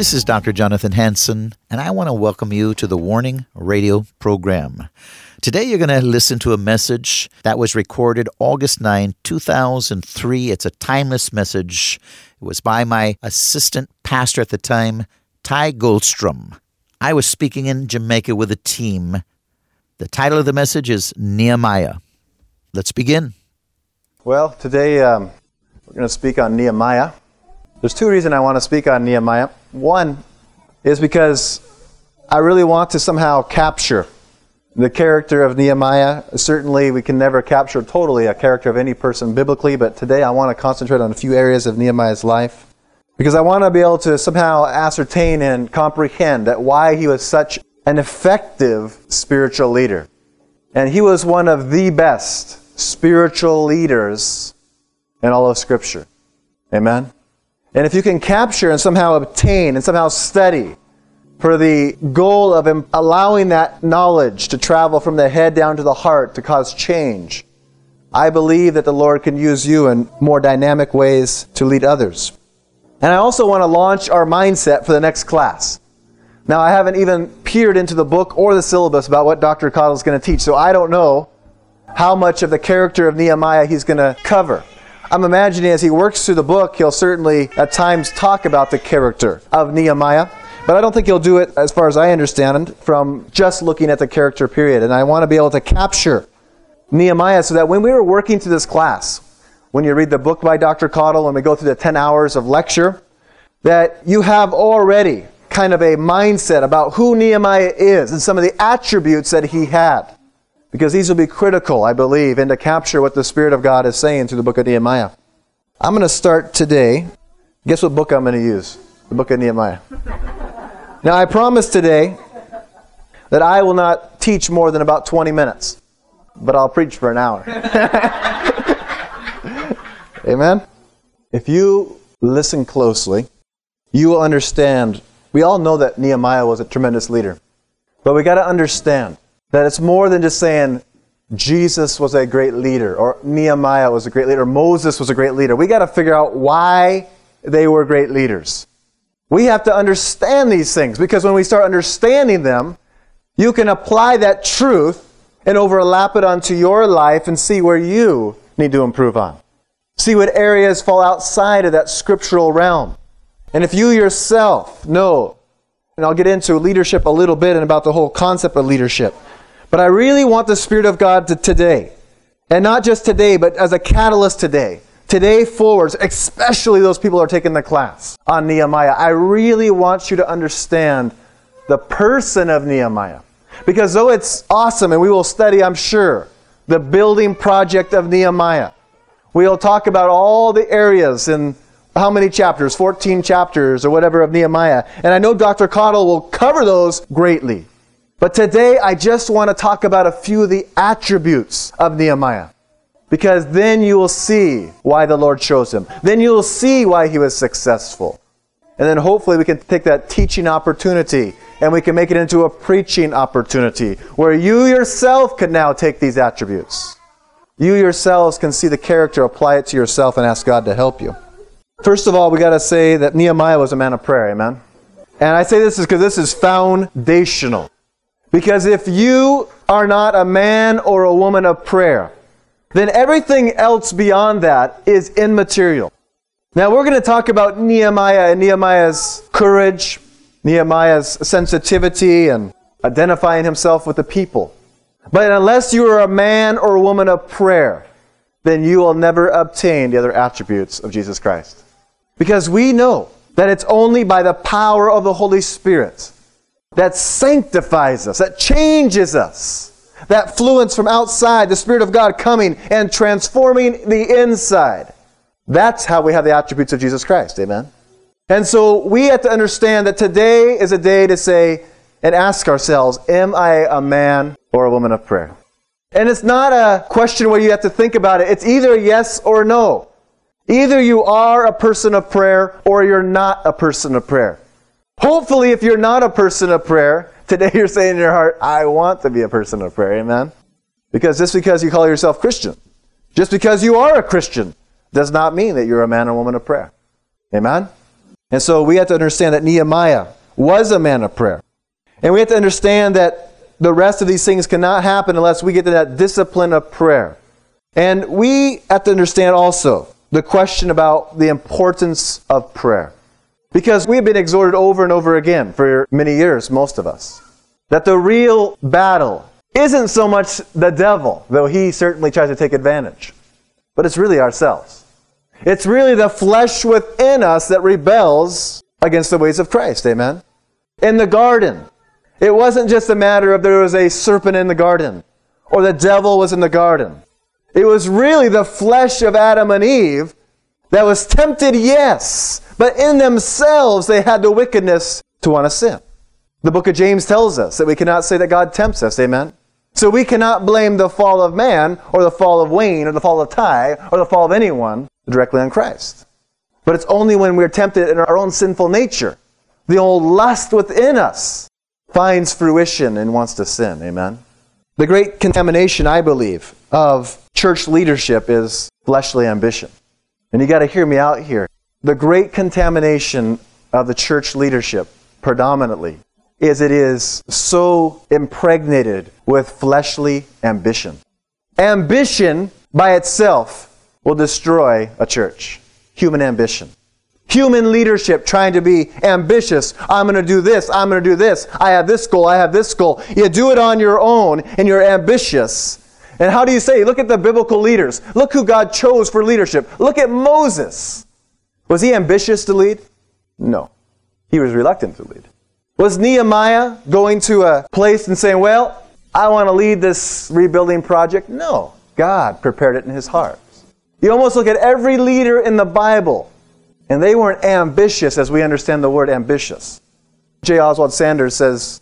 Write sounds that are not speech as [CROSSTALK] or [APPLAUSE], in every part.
This is Dr. Jonathan Hanson, and I want to welcome you to the Warning Radio program. Today, you're going to listen to a message that was recorded August 9, 2003. It's a timeless message. It was by my assistant pastor at the time, Ty Goldstrom. I was speaking in Jamaica with a team. The title of the message is Nehemiah. Let's begin. Well, today um, we're going to speak on Nehemiah. There's two reasons I want to speak on Nehemiah. One is because I really want to somehow capture the character of Nehemiah. Certainly, we can never capture totally a character of any person biblically, but today I want to concentrate on a few areas of Nehemiah's life because I want to be able to somehow ascertain and comprehend that why he was such an effective spiritual leader. And he was one of the best spiritual leaders in all of Scripture. Amen? And if you can capture and somehow obtain and somehow study for the goal of allowing that knowledge to travel from the head down to the heart to cause change. I believe that the Lord can use you in more dynamic ways to lead others. And I also want to launch our mindset for the next class. Now, I haven't even peered into the book or the syllabus about what Dr. Cottle is going to teach, so I don't know how much of the character of Nehemiah he's going to cover. I'm imagining as he works through the book, he'll certainly at times talk about the character of Nehemiah. But I don't think he'll do it, as far as I understand, from just looking at the character period. And I want to be able to capture Nehemiah so that when we were working through this class, when you read the book by Dr. Cottle and we go through the 10 hours of lecture, that you have already kind of a mindset about who Nehemiah is and some of the attributes that he had. Because these will be critical, I believe, and to capture what the Spirit of God is saying through the book of Nehemiah. I'm going to start today. Guess what book I'm going to use? The book of Nehemiah. [LAUGHS] Now, I promise today that I will not teach more than about 20 minutes, but I'll preach for an hour. [LAUGHS] Amen? If you listen closely, you will understand. We all know that Nehemiah was a tremendous leader, but we got to understand that it's more than just saying Jesus was a great leader, or Nehemiah was a great leader, or Moses was a great leader. We got to figure out why they were great leaders. We have to understand these things because when we start understanding them, you can apply that truth and overlap it onto your life and see where you need to improve on. See what areas fall outside of that scriptural realm. And if you yourself know, and I'll get into leadership a little bit and about the whole concept of leadership, but I really want the Spirit of God to today, and not just today, but as a catalyst today, today forwards, especially those people who are taking the class on Nehemiah, I really want you to understand the person of Nehemiah. Because though it's awesome, and we will study, I'm sure, the building project of Nehemiah, we'll talk about all the areas in how many chapters? 14 chapters or whatever of Nehemiah. And I know Dr. Cottle will cover those greatly. But today I just want to talk about a few of the attributes of Nehemiah. Because then you will see why the Lord chose him. Then you will see why he was successful. And then hopefully we can take that teaching opportunity and we can make it into a preaching opportunity where you yourself can now take these attributes. You yourselves can see the character, apply it to yourself, and ask God to help you. First of all, we got to say that Nehemiah was a man of prayer, amen? And I say this is because this is foundational. Because if you are not a man or a woman of prayer, then everything else beyond that is immaterial. Now, we're going to talk about Nehemiah and Nehemiah's courage, Nehemiah's sensitivity, and identifying himself with the people. But unless you are a man or a woman of prayer, then you will never obtain the other attributes of Jesus Christ. Because we know that it's only by the power of the Holy Spirit that sanctifies us, that changes us, that fluence from outside, the Spirit of God coming and transforming the inside. That's how we have the attributes of Jesus Christ. Amen. And so we have to understand that today is a day to say and ask ourselves, Am I a man or a woman of prayer? And it's not a question where you have to think about it. It's either yes or no. Either you are a person of prayer or you're not a person of prayer. Hopefully, if you're not a person of prayer, today you're saying in your heart, I want to be a person of prayer. Amen? Because just because you call yourself Christian, just because you are a Christian, does not mean that you're a man or woman of prayer. Amen? And so we have to understand that Nehemiah was a man of prayer. And we have to understand that the rest of these things cannot happen unless we get to that discipline of prayer. And we have to understand also the question about the importance of prayer. Because we've been exhorted over and over again for many years, most of us, that the real battle isn't so much the devil, though he certainly tries to take advantage, but it's really ourselves. It's really the flesh within us that rebels against the ways of Christ. Amen? In the garden, it wasn't just a matter of there was a serpent in the garden or the devil was in the garden. It was really the flesh of Adam and Eve that was tempted, yes, but in themselves they had the wickedness to want to sin. The book of James tells us that we cannot say that God tempts us, amen? So we cannot blame the fall of man or the fall of Wayne or the fall of Ty or the fall of anyone directly on Christ. But it's only when we're tempted in our own sinful nature, the old lust within us, finds fruition and wants to sin. Amen? The great contamination, I believe, of church leadership is fleshly ambition. And you got to hear me out here. The great contamination of the church leadership, predominantly, is it is so impregnated with fleshly ambition. Ambition by itself will destroy a church. Human ambition. Human leadership trying to be ambitious. I'm going to do this. I'm going to do this. I have this goal. I have this goal. You do it on your own and you're ambitious. And how do you say? Look at the biblical leaders. Look who God chose for leadership. Look at Moses. Was he ambitious to lead? No. He was reluctant to lead. Was Nehemiah going to a place and saying, Well, I want to lead this rebuilding project? No. God prepared it in his heart. You almost look at every leader in the Bible and they weren't ambitious as we understand the word ambitious. J. Oswald Sanders says,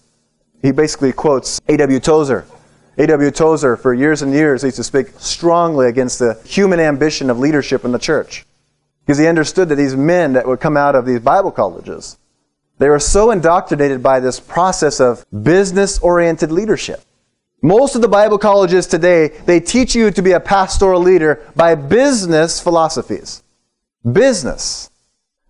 he basically quotes A.W. Tozer. A.W. Tozer, for years and years, used to speak strongly against the human ambition of leadership in the church. Because he understood that these men that would come out of these Bible colleges, they were so indoctrinated by this process of business oriented leadership. Most of the Bible colleges today, they teach you to be a pastoral leader by business philosophies. Business.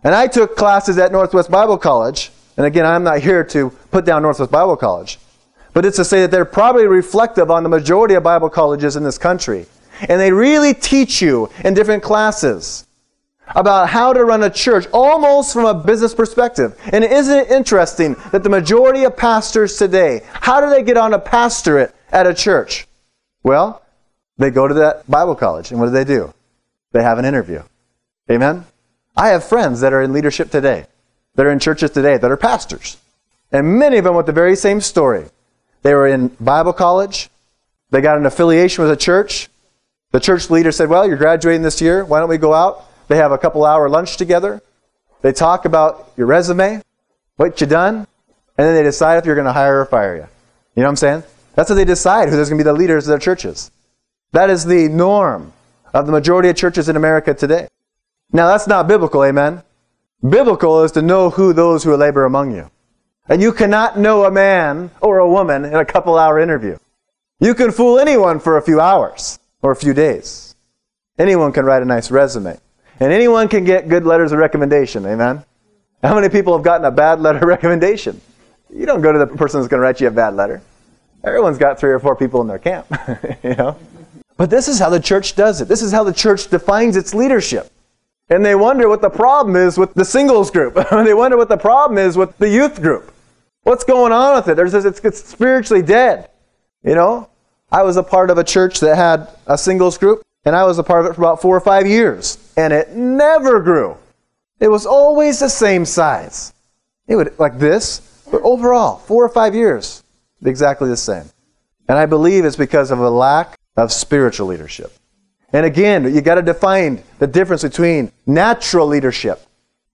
And I took classes at Northwest Bible College. And again, I'm not here to put down Northwest Bible College. But it's to say that they're probably reflective on the majority of Bible colleges in this country. And they really teach you in different classes about how to run a church almost from a business perspective. And isn't it interesting that the majority of pastors today, how do they get on a pastorate at a church? Well, they go to that Bible college. And what do they do? They have an interview. Amen? I have friends that are in leadership today, that are in churches today, that are pastors. And many of them with the very same story. They were in Bible college, they got an affiliation with a church. The church leader said, Well, you're graduating this year. Why don't we go out? They have a couple hour lunch together. They talk about your resume, what you done, and then they decide if you're going to hire or fire you. You know what I'm saying? That's how they decide who's going to be the leaders of their churches. That is the norm of the majority of churches in America today. Now, that's not biblical, amen? Biblical is to know who those who labor among you. And you cannot know a man or a woman in a couple hour interview. You can fool anyone for a few hours or a few days. Anyone can write a nice resume. And anyone can get good letters of recommendation, amen? How many people have gotten a bad letter of [LAUGHS] recommendation? You don't go to the person who's going to write you a bad letter. Everyone's got three or four people in their camp, [LAUGHS] you know? But this is how the church does it. This is how the church defines its leadership. And they wonder what the problem is with the singles group. [LAUGHS] they wonder what the problem is with the youth group. What's going on with it? There's this, it's, it's spiritually dead. You know, I was a part of a church that had a singles group, and I was a part of it for about four or five years, and it never grew. It was always the same size. It would like this, but overall, four or five years, exactly the same. And I believe it's because of a lack of spiritual leadership. And again, you got to define the difference between natural leadership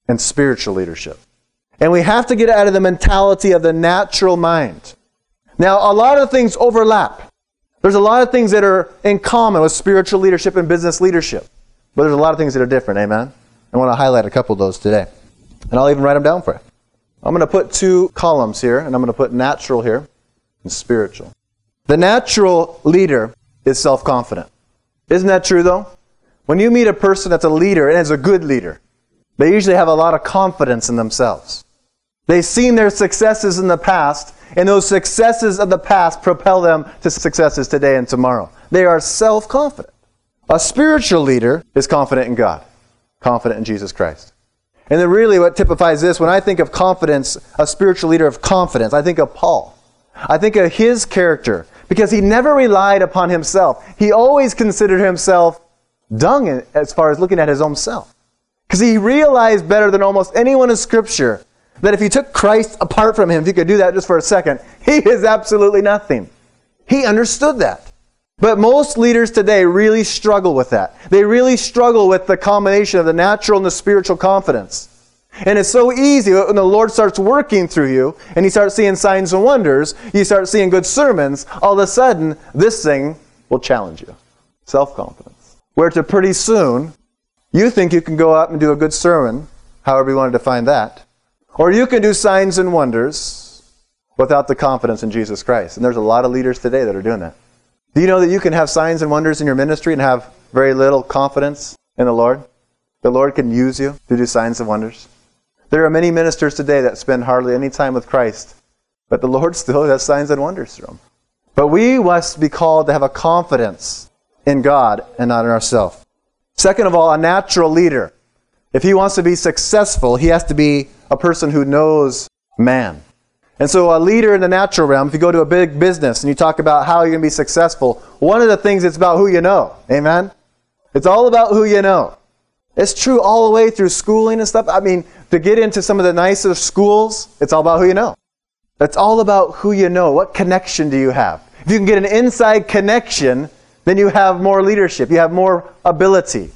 and spiritual leadership. And we have to get out of the mentality of the natural mind. Now, a lot of things overlap. There's a lot of things that are in common with spiritual leadership and business leadership. But there's a lot of things that are different, amen? I want to highlight a couple of those today. And I'll even write them down for you. I'm going to put two columns here, and I'm going to put natural here and spiritual. The natural leader is self confident. Isn't that true, though? When you meet a person that's a leader and is a good leader, they usually have a lot of confidence in themselves. They've seen their successes in the past, and those successes of the past propel them to successes today and tomorrow. They are self confident. A spiritual leader is confident in God, confident in Jesus Christ. And then, really, what typifies this, when I think of confidence, a spiritual leader of confidence, I think of Paul. I think of his character because he never relied upon himself. He always considered himself dung as far as looking at his own self. Because he realized better than almost anyone in Scripture that if you took Christ apart from him, if you could do that just for a second, [LAUGHS] he is absolutely nothing. He understood that. But most leaders today really struggle with that. They really struggle with the combination of the natural and the spiritual confidence. And it's so easy when the Lord starts working through you and you start seeing signs and wonders, you start seeing good sermons, all of a sudden, this thing will challenge you self confidence. Where to pretty soon, you think you can go out and do a good sermon, however you want to define that, or you can do signs and wonders without the confidence in Jesus Christ. And there's a lot of leaders today that are doing that. Do you know that you can have signs and wonders in your ministry and have very little confidence in the Lord? The Lord can use you to do signs and wonders. There are many ministers today that spend hardly any time with Christ, but the Lord [LAUGHS] still has signs and wonders through them. But we must be called to have a confidence in God and not in ourselves. Second of all, a natural leader. If he wants to be successful, he has to be a person who knows man. And so, a leader in the natural realm, if you go to a big business and you talk about how you're going to be successful, one of the things it's about who you know. Amen? It's all about who you know. It's true all the way through schooling and stuff. I mean, to get into some of the nicer schools, it's all about who you know. It's all about who you know. What connection do you have? If you can get an inside connection, then you have more leadership, you have more ability.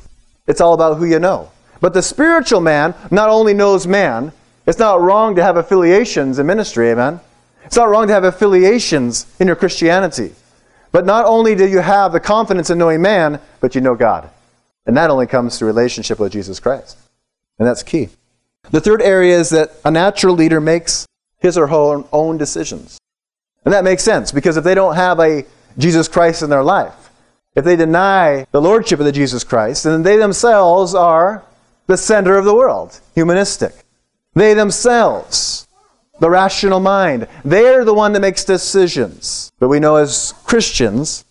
It's all about who you know. But the spiritual man not only knows man, it's not wrong to have affiliations in ministry, amen? It's not wrong to have affiliations in your Christianity. But not only do you have the confidence in knowing man, but you know God. And that only comes through relationship with Jesus Christ. And that's key. The third area is that a natural leader makes his or her own decisions. And that makes sense because if they don't have a Jesus Christ in their life, if they deny the lordship of the Jesus Christ, then they themselves are the center of the world, humanistic. They themselves, the rational mind, they're the one that makes decisions. But we know as Christians,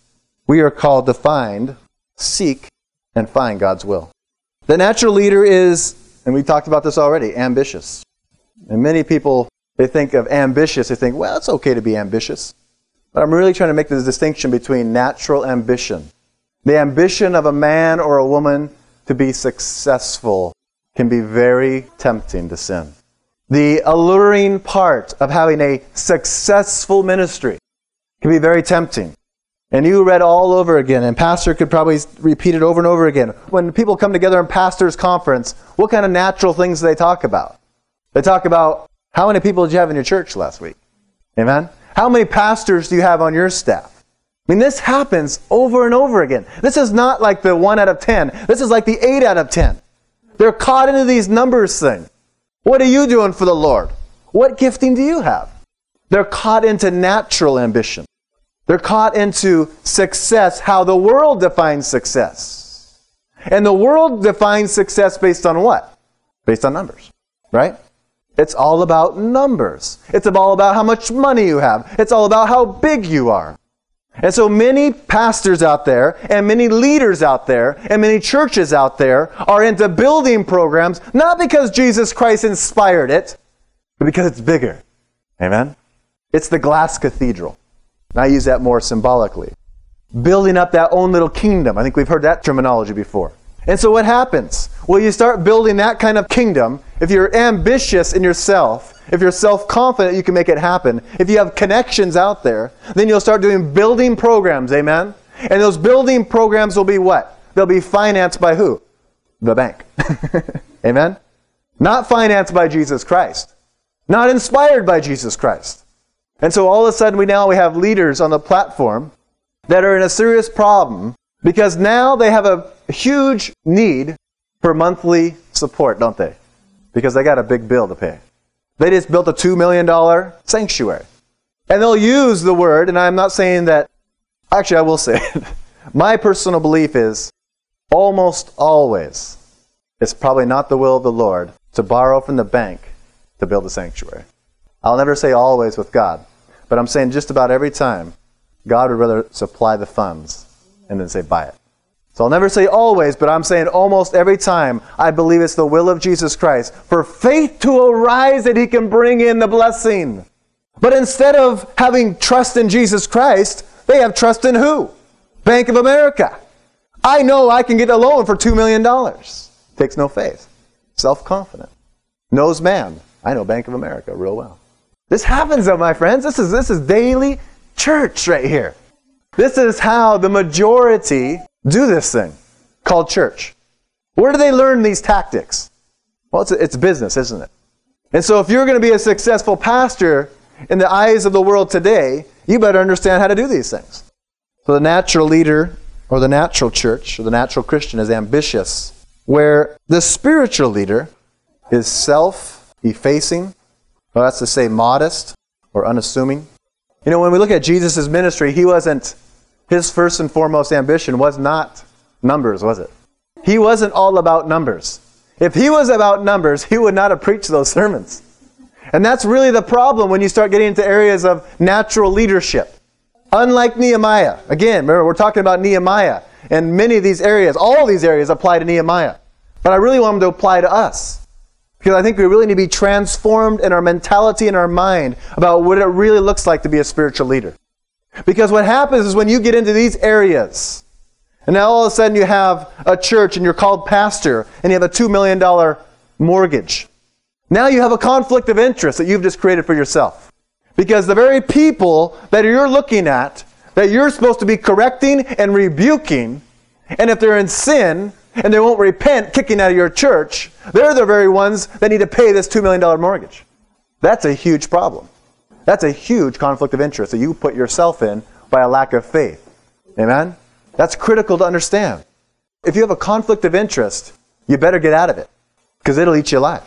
we are called to find, seek, and find God's will. The natural leader is, and we talked about this already, ambitious. And many people, they think of ambitious, they think, well, it's okay to be ambitious. But I'm really trying to make this distinction between natural ambition. The ambition of a man or a woman to be successful can be very tempting to sin the alluring part of having a successful ministry can be very tempting. And you read all over again, and pastor could probably repeat it over and over again. When people come together in pastor's conference, what kind of natural things do they talk about? They talk about how many people did you have in your church last week? Amen? How many pastors do you have on your staff? I mean, this happens over and over again. This is not like the 1 out of 10. This is like the 8 out of 10. They're caught into these numbers thing. What are you doing for the Lord? What gifting do you have? They're caught into natural ambition. They're caught into success, how the world defines success. And the world defines success based on what? Based on numbers, right? It's all about numbers. It's all about how much money you have. It's all about how big you are. And so many pastors out there, and many leaders out there, and many churches out there are into building programs, not because Jesus Christ inspired it, but because it's bigger. Amen? It's the glass cathedral. And I use that more symbolically. Building up that own little kingdom. I think we've heard that terminology before. And so what happens? Well, you start building that kind of kingdom. If you're ambitious in yourself, if you're self confident you can make it happen, if you have connections out there, then you'll start doing building programs, amen? And those building programs will be what? They'll be financed by who? The bank. [LAUGHS] amen? Not financed by Jesus Christ. Not inspired by Jesus Christ. And so all of a sudden we now we have leaders on the platform that are in a serious problem because now they have a huge need for monthly support, don't they? Because they got a big bill to pay. They just built a $2 million sanctuary. And they'll use the word, and I'm not saying that, actually, I will say it. [LAUGHS] My personal belief is almost always it's probably not the will of the Lord to borrow from the bank to build a sanctuary. I'll never say always with God, but I'm saying just about every time, God would rather supply the funds and then say, buy it. So I'll never say always, but I'm saying almost every time I believe it's the will of Jesus Christ for faith to arise that He can bring in the blessing. But instead of having trust in Jesus Christ, they have trust in who? Bank of America. I know I can get a loan for $2 million. Takes no faith. Self confident. Knows man. I know Bank of America real well. This happens though, my friends. This is, this is daily church right here. This is how the majority do this thing called church. Where do they learn these tactics? Well, it's, it's business, isn't it? And so, if you're going to be a successful pastor in the eyes of the world today, you better understand how to do these things. So, the natural leader or the natural church or the natural Christian is ambitious, where the spiritual leader is self effacing, well, that's to say, modest or unassuming. You know, when we look at Jesus' ministry, he wasn't his first and foremost ambition was not numbers, was it? He wasn't all about numbers. If he was about numbers, he would not have preached those sermons. And that's really the problem when you start getting into areas of natural leadership. Unlike Nehemiah, again, remember, we're talking about Nehemiah, and many of these areas, all these areas apply to Nehemiah. But I really want them to apply to us. Because I think we really need to be transformed in our mentality and our mind about what it really looks like to be a spiritual leader. Because what happens is when you get into these areas, and now all of a sudden you have a church and you're called pastor and you have a $2 million mortgage. Now you have a conflict of interest that you've just created for yourself. Because the very people that you're looking at, that you're supposed to be correcting and rebuking, and if they're in sin and they won't repent, kicking out of your church, they're the very ones that need to pay this $2 million mortgage. That's a huge problem. That's a huge conflict of interest that you put yourself in by a lack of faith. Amen? That's critical to understand. If you have a conflict of interest, you better get out of it because it'll eat you alive.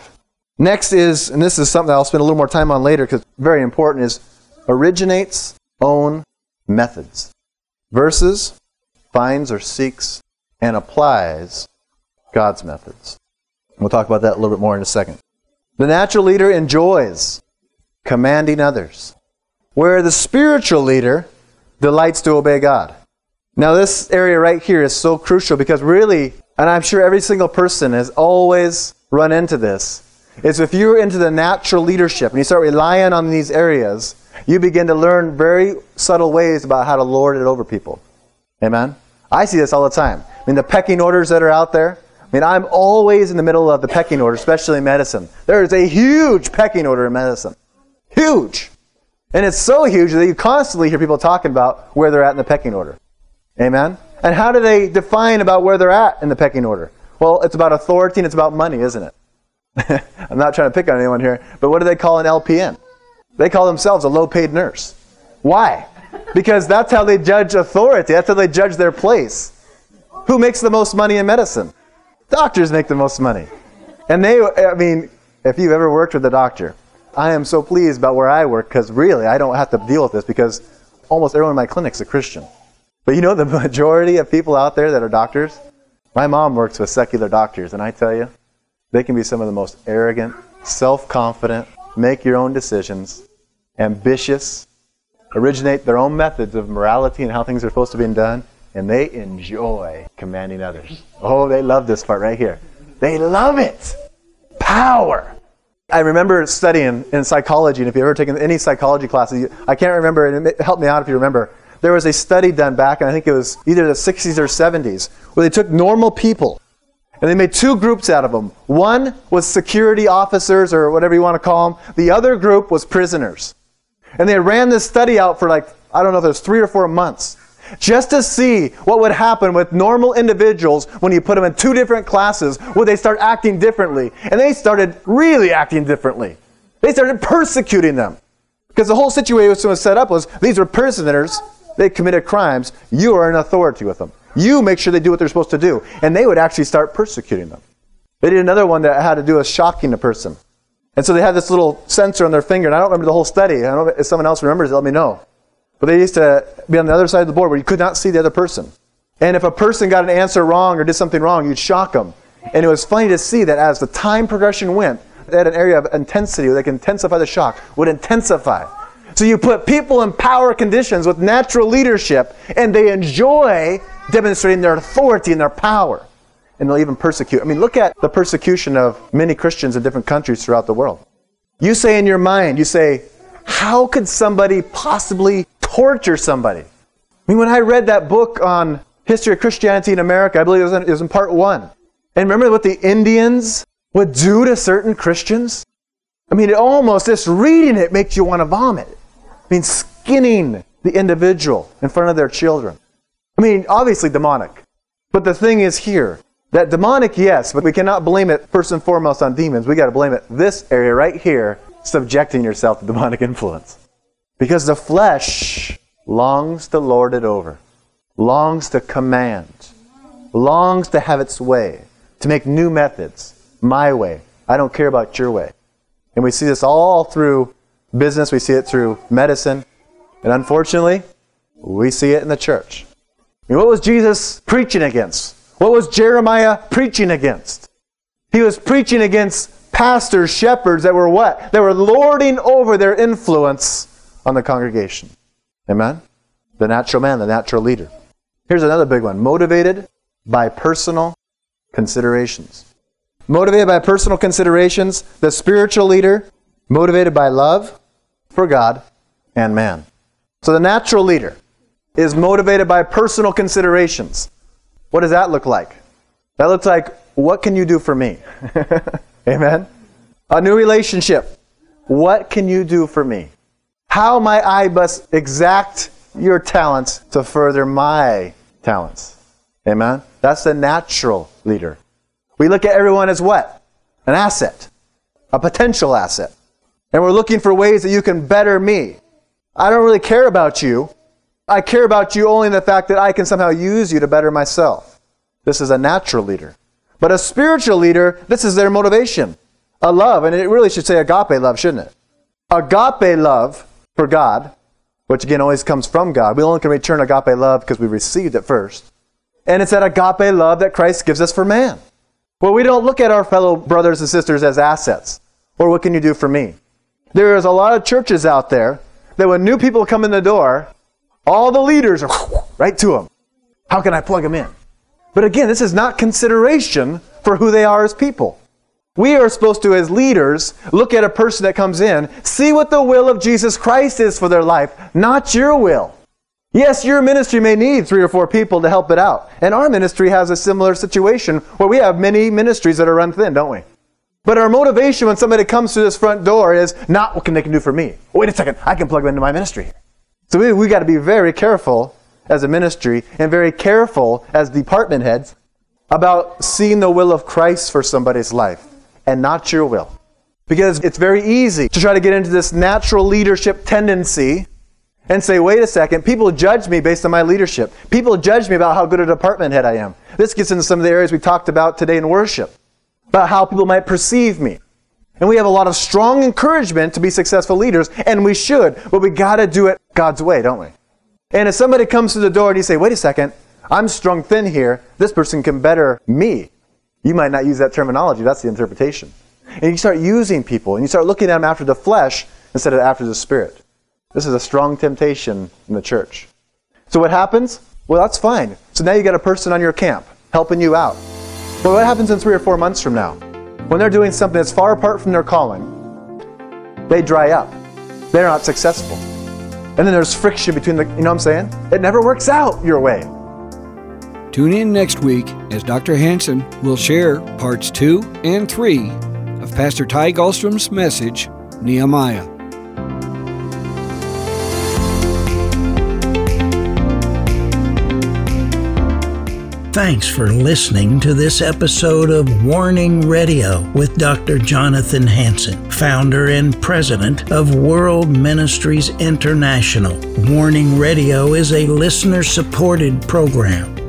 Next is, and this is something I'll spend a little more time on later because very important, is originates own methods. Versus finds or seeks and applies God's methods. We'll talk about that a little bit more in a second. The natural leader enjoys commanding others, where the spiritual leader delights to obey God. Now, this area right here is so crucial because really, and I'm sure every single person has always run into this, is if you're into the natural leadership and you start relying on these areas, you begin to learn very subtle ways about how to lord it over people. Amen? I see this all the time. I mean, the pecking orders that are out there. I mean, I'm always in the middle of the pecking order, especially in medicine. There is a huge pecking order in medicine. Huge. And it's so huge that you constantly hear people talking about where they're at in the pecking order. Amen? And how do they define about where they're at in the pecking order? Well, it's about authority and it's about money, isn't it? [LAUGHS] I'm not trying to pick on anyone here, but what do they call an LPN? They call themselves a low paid nurse. Why? Because that's how they judge authority, that's how they judge their place. Who makes the most money in medicine? Doctors make the most money. And they, I mean, if you've ever worked with a doctor, I am so pleased about where I work because really I don't have to deal with this because almost everyone in my clinic is a Christian. But you know the [LAUGHS] majority of people out there that are doctors? My mom works with secular doctors, and I tell you, they can be some of the most arrogant, self confident, make your own decisions, ambitious, originate their own methods of morality and how things are supposed to be done, and they enjoy commanding others. Oh, they love this part right here. They love it. Power. I remember studying in psychology, and if you've ever taken any psychology classes, I can't remember, and it help me out if you remember. There was a study done back, and I think it was either the 60s or 70s, where they took normal people and they made two groups out of them. One was security officers, or whatever you want to call them, the other group was prisoners. And they ran this study out for like, I don't know if it was three or four months, just to see what would happen with normal individuals when you put them in two different classes, would they start acting differently? And they started really acting differently. They started persecuting them. Because the whole situation was set up was these were prisoners, they committed crimes, you are in authority with them. You make sure they do what they're supposed to do. And they would actually start persecuting them. They did another one that had to do with shocking a person. And so they had this little sensor on their finger, and I don't remember the whole study. I don't know if someone else remembers, let me know. But they used to be on the other side of the board where you could not see the other person. And if a person got an answer wrong or did something wrong, you'd shock them. And it was funny to see that as the time progression went, they had an area of intensity where they could intensify the shock, would intensify. So you put people in power conditions with natural leadership, and they enjoy demonstrating their authority and their power. And they'll even persecute. I mean, look at the persecution of many Christians in different countries throughout the world. You say in your mind, you say, how could somebody possibly torture somebody? I mean, when I read that book on history of Christianity in America, I believe it was in, it was in part one. And remember what the Indians would do to certain Christians? I mean, it almost, just reading it makes you want to vomit. I mean, skinning the individual in front of their children. I mean, obviously demonic. But the thing is here that demonic, yes, but we cannot blame it first and foremost on demons. We got to blame it this area right here, subjecting yourself to demonic influence. Because the flesh longs to lord it over, longs to command, longs to have its way, to make new methods. My way. I don't care about your way. And we see this all through business, we see it through medicine, and unfortunately, we see it in the church. I mean, what was Jesus preaching against? What was Jeremiah preaching against? He was preaching against pastors, shepherds that were what? That were lording over their influence on the congregation. Amen? The natural man, the natural leader. Here's another big one motivated by personal considerations. Motivated by personal considerations, the spiritual leader, motivated by love for God and man. So the natural leader is motivated by personal considerations. What does that look like? That looks like, what can you do for me? [LAUGHS] Amen? A new relationship. What can you do for me? How might I best exact your talents to further my talents? Amen? That's the natural leader. We look at everyone as what? An asset, a potential asset. And we're looking for ways that you can better me. I don't really care about you. I care about you only in the fact that I can somehow use you to better myself. This is a natural leader. But a spiritual leader, this is their motivation. A love, and it really should say agape love, shouldn't it? Agape love for God, which again always comes from God. We only can return agape love because we received it first. And it's that agape love that Christ gives us for man. Well, we don't look at our fellow brothers and sisters as assets. Or what can you do for me? There is a lot of churches out there that when new people come in the door, all the leaders are [LAUGHS] right to them. How can I plug them in? But again, this is not consideration for who they are as people. We are supposed to, as leaders, look at a person that comes in, see what the will of Jesus Christ is for their life, not your will. Yes, your ministry may need three or four people to help it out. And our ministry has a similar situation where we have many ministries that are run thin, don't we? But our motivation when somebody comes to this front door is not what can they can do for me. Wait a second, I can plug them into my ministry. So we, we got to be very careful as a ministry and very careful as department heads about seeing the will of Christ for somebody's life and not your will. Because it's very easy to try to get into this natural leadership tendency and say, wait a second, people judge me based on my leadership. People judge me about how good a department head I am. This gets into some of the areas we talked about today in worship about how people might perceive me. And we have a lot of strong encouragement to be successful leaders, and we should, but we got to do it God's way, don't we? And if somebody comes to the door and you say, wait a second, I'm strung thin here, this person can better me. You might not use that terminology, that's the interpretation. And you start using people, and you start looking at them after the flesh instead of after the spirit. This is a strong temptation in the church. So what happens? Well, that's fine. So now you got a person on your camp helping you out. But what happens in three or four months from now? When they're doing something that's far apart from their calling, they dry up. They're not successful. And then there's friction between the, you know what I'm saying? It never works out your way. Tune in next week as Dr. Hanson will share parts two and three of Pastor Ty Gallstrom's message, Nehemiah. Thanks for listening to this episode of Warning Radio with Dr. Jonathan Hanson, founder and president of World Ministries International. Warning Radio is a listener supported program.